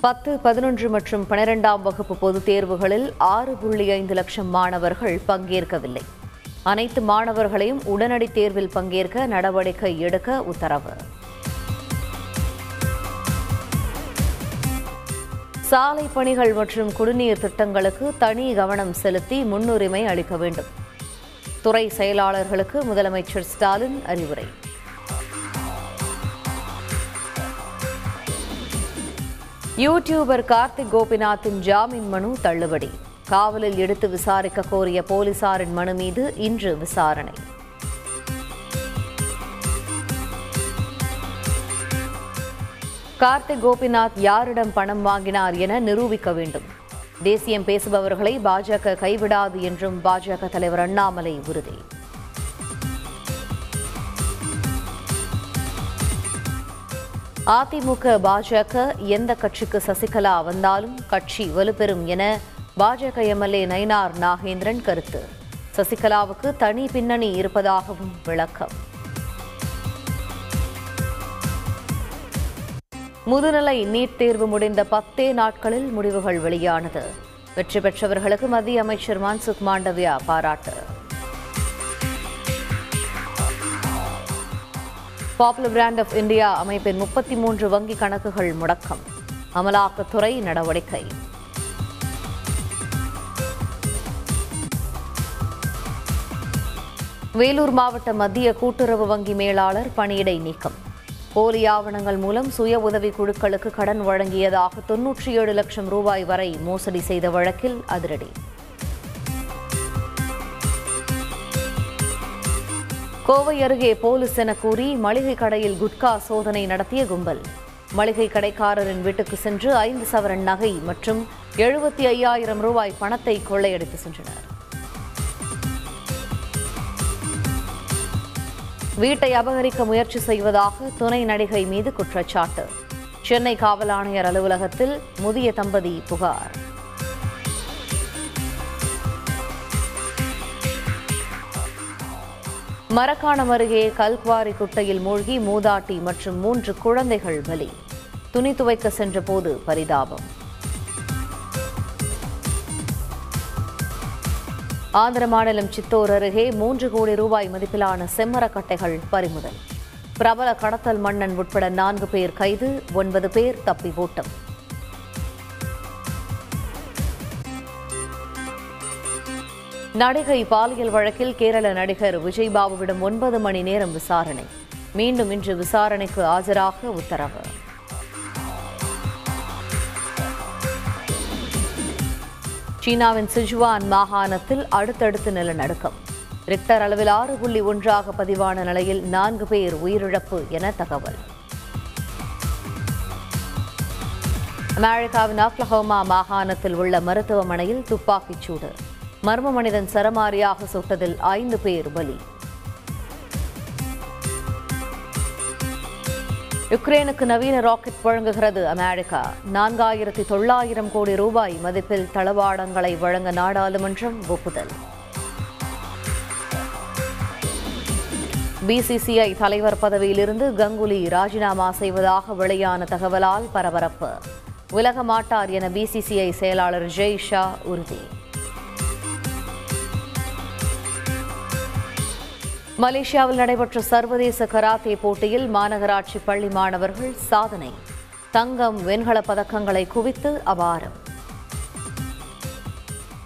பத்து பதினொன்று மற்றும் பனிரெண்டாம் வகுப்பு பொதுத் தேர்வுகளில் ஆறு புள்ளி ஐந்து லட்சம் மாணவர்கள் பங்கேற்கவில்லை. அனைத்து மாணவர்களையும் உடனடி தேர்வில் பங்கேற்க நடவடிக்கை எடுக்க உத்தரவு. சாலை பணிகள் மற்றும் குடிநீர் திட்டங்களுக்கு தனி கவனம் செலுத்தி முன்னுரிமை அளிக்க வேண்டும். துறை செயலாளர்களுக்கு முதலமைச்சர் ஸ்டாலின் அறிவுரை. யூடியூபர் கார்த்திக் கோபிநாத்தின் ஜாமீன் மனு தள்ளுபடி. காவலில் எடுத்து விசாரிக்க கோரிய போலீசாரின் மனு மீது இன்று விசாரணை. கார்த்திக் கோபிநாத் யாரிடம் பணம் வாங்கினார் என நிரூபிக்க வேண்டும். தேசியம் பேசுபவர்களை பாஜக கைவிடாது என்றும் பாஜக தலைவர் அண்ணாமலை உறுதி. அதிமுக பாஜக எந்த கட்சிக்கு சசிகலா வந்தாலும் கட்சி வலுப்பெறும் என பாஜக எம்எல்ஏ நயினார் நாகேந்திரன் கருத்து. சசிகலாவுக்கு தனி பின்னணி இருப்பதாகவும் விளக்கம். முதுநிலை நீட் தேர்வு முடிந்த பத்தே நாட்களில் முடிவுகள் வெளியானது. வெற்றி பெற்றவர்களுக்கு மத்திய அமைச்சர் மான்சுக் மாண்டவியா பாராட்டு. பாப்புலர் பிராண்ட் ஆஃப் இந்தியா அமைப்பின் முப்பத்தி மூன்று வங்கி கணக்குகள் முடக்கம். அமலாக்கத்துறை நடவடிக்கை. வேலூர் மாவட்ட மத்திய கூட்டுறவு வங்கி மேலாளர் பணியிடை நீக்கம். போலி ஆவணங்கள் மூலம் சுய உதவி குழுக்களுக்கு கடன் வழங்கியதாக தொன்னூற்றி ஏழு லட்சம் ரூபாய் வரை மோசடி செய்த வழக்கில் அதிரடி. கோவை அருகே போலீஸ் என கூறி மளிகை கடையில் குட்கா சோதனை நடத்திய கும்பல். மளிகை கடைக்காரரின் வீட்டுக்கு சென்று ஐந்து சவரன் நகை மற்றும் எழுபத்தி ஐயாயிரம் ரூபாய் பணத்தை கொள்ளையடித்து சென்றனர். வீட்டை அபகரிக்க முயற்சி செய்வதாக துணை நடிகை மீது குற்றச்சாட்டு. சென்னை காவல் ஆணையர் அலுவலகத்தில் முதிய தம்பதி புகார். மரக்காணம் அருகே கல்குவாரி குட்டையில் மூழ்கி மூதாட்டி மற்றும் மூன்று குழந்தைகள் பலி. துணி துவைக்க சென்றபோது பரிதாபம். ஆந்திர மாநிலம் சித்தோர் அருகே மூன்று கோடி ரூபாய் மதிப்பிலான செம்மரக்கட்டைகள் பறிமுதல். பிரபல கடத்தல் மன்னன் உட்பட நான்கு பேர் கைது ஒன்பது பேர் தப்பி ஓட்டம். நடிகை பாலியல் வழக்கில் கேரள நடிகர் விஜய் பாபுவிடம் ஒன்பது மணி நேரம் விசாரணை. மீண்டும் இன்று விசாரணைக்கு ஆஜராக உத்தரவு. சீனாவின் சிஜுவான் மாகாணத்தில் அடுத்தடுத்து நிலநடுக்கம். ரிக்டர் அளவில் ஆறு புள்ளி ஒன்றாக பதிவான நிலையில் நான்கு பேர் உயிரிழப்பு என தகவல். அமெரிக்காவின் ஆக்லஹோமா மாகாணத்தில் உள்ள மருத்துவமனையில் துப்பாக்கிச் சூடு. மர்ம மனிதன் சரமாரியாக சுட்டதில் ஐந்து பேர் பலி. யுக்ரைனுக்கு நவீன ராக்கெட் வழங்குகிறது அமெரிக்கா. நான்காயிரத்தி தொள்ளாயிரம் கோடி ரூபாய் மதிப்பில் தளவாடங்களை வழங்க நாடாளுமன்றம் ஒப்புதல். பிசிசிஐ தலைவர் பதவியிலிருந்து கங்குலி ராஜினாமா செய்வதாக வெளியான தகவலால் பரபரப்பு. விலக மாட்டார் என பிசிசிஐ செயலாளர் ஜெய் ஷா உறுதி. மலேசியாவில் நடைபெற்ற சர்வதேச கராத்தே போட்டியில் மாநகராட்சி பள்ளி மாணவர்கள் சாதனை. தங்கம் வெண்கலப் பதக்கங்களை குவித்து அபாரம்.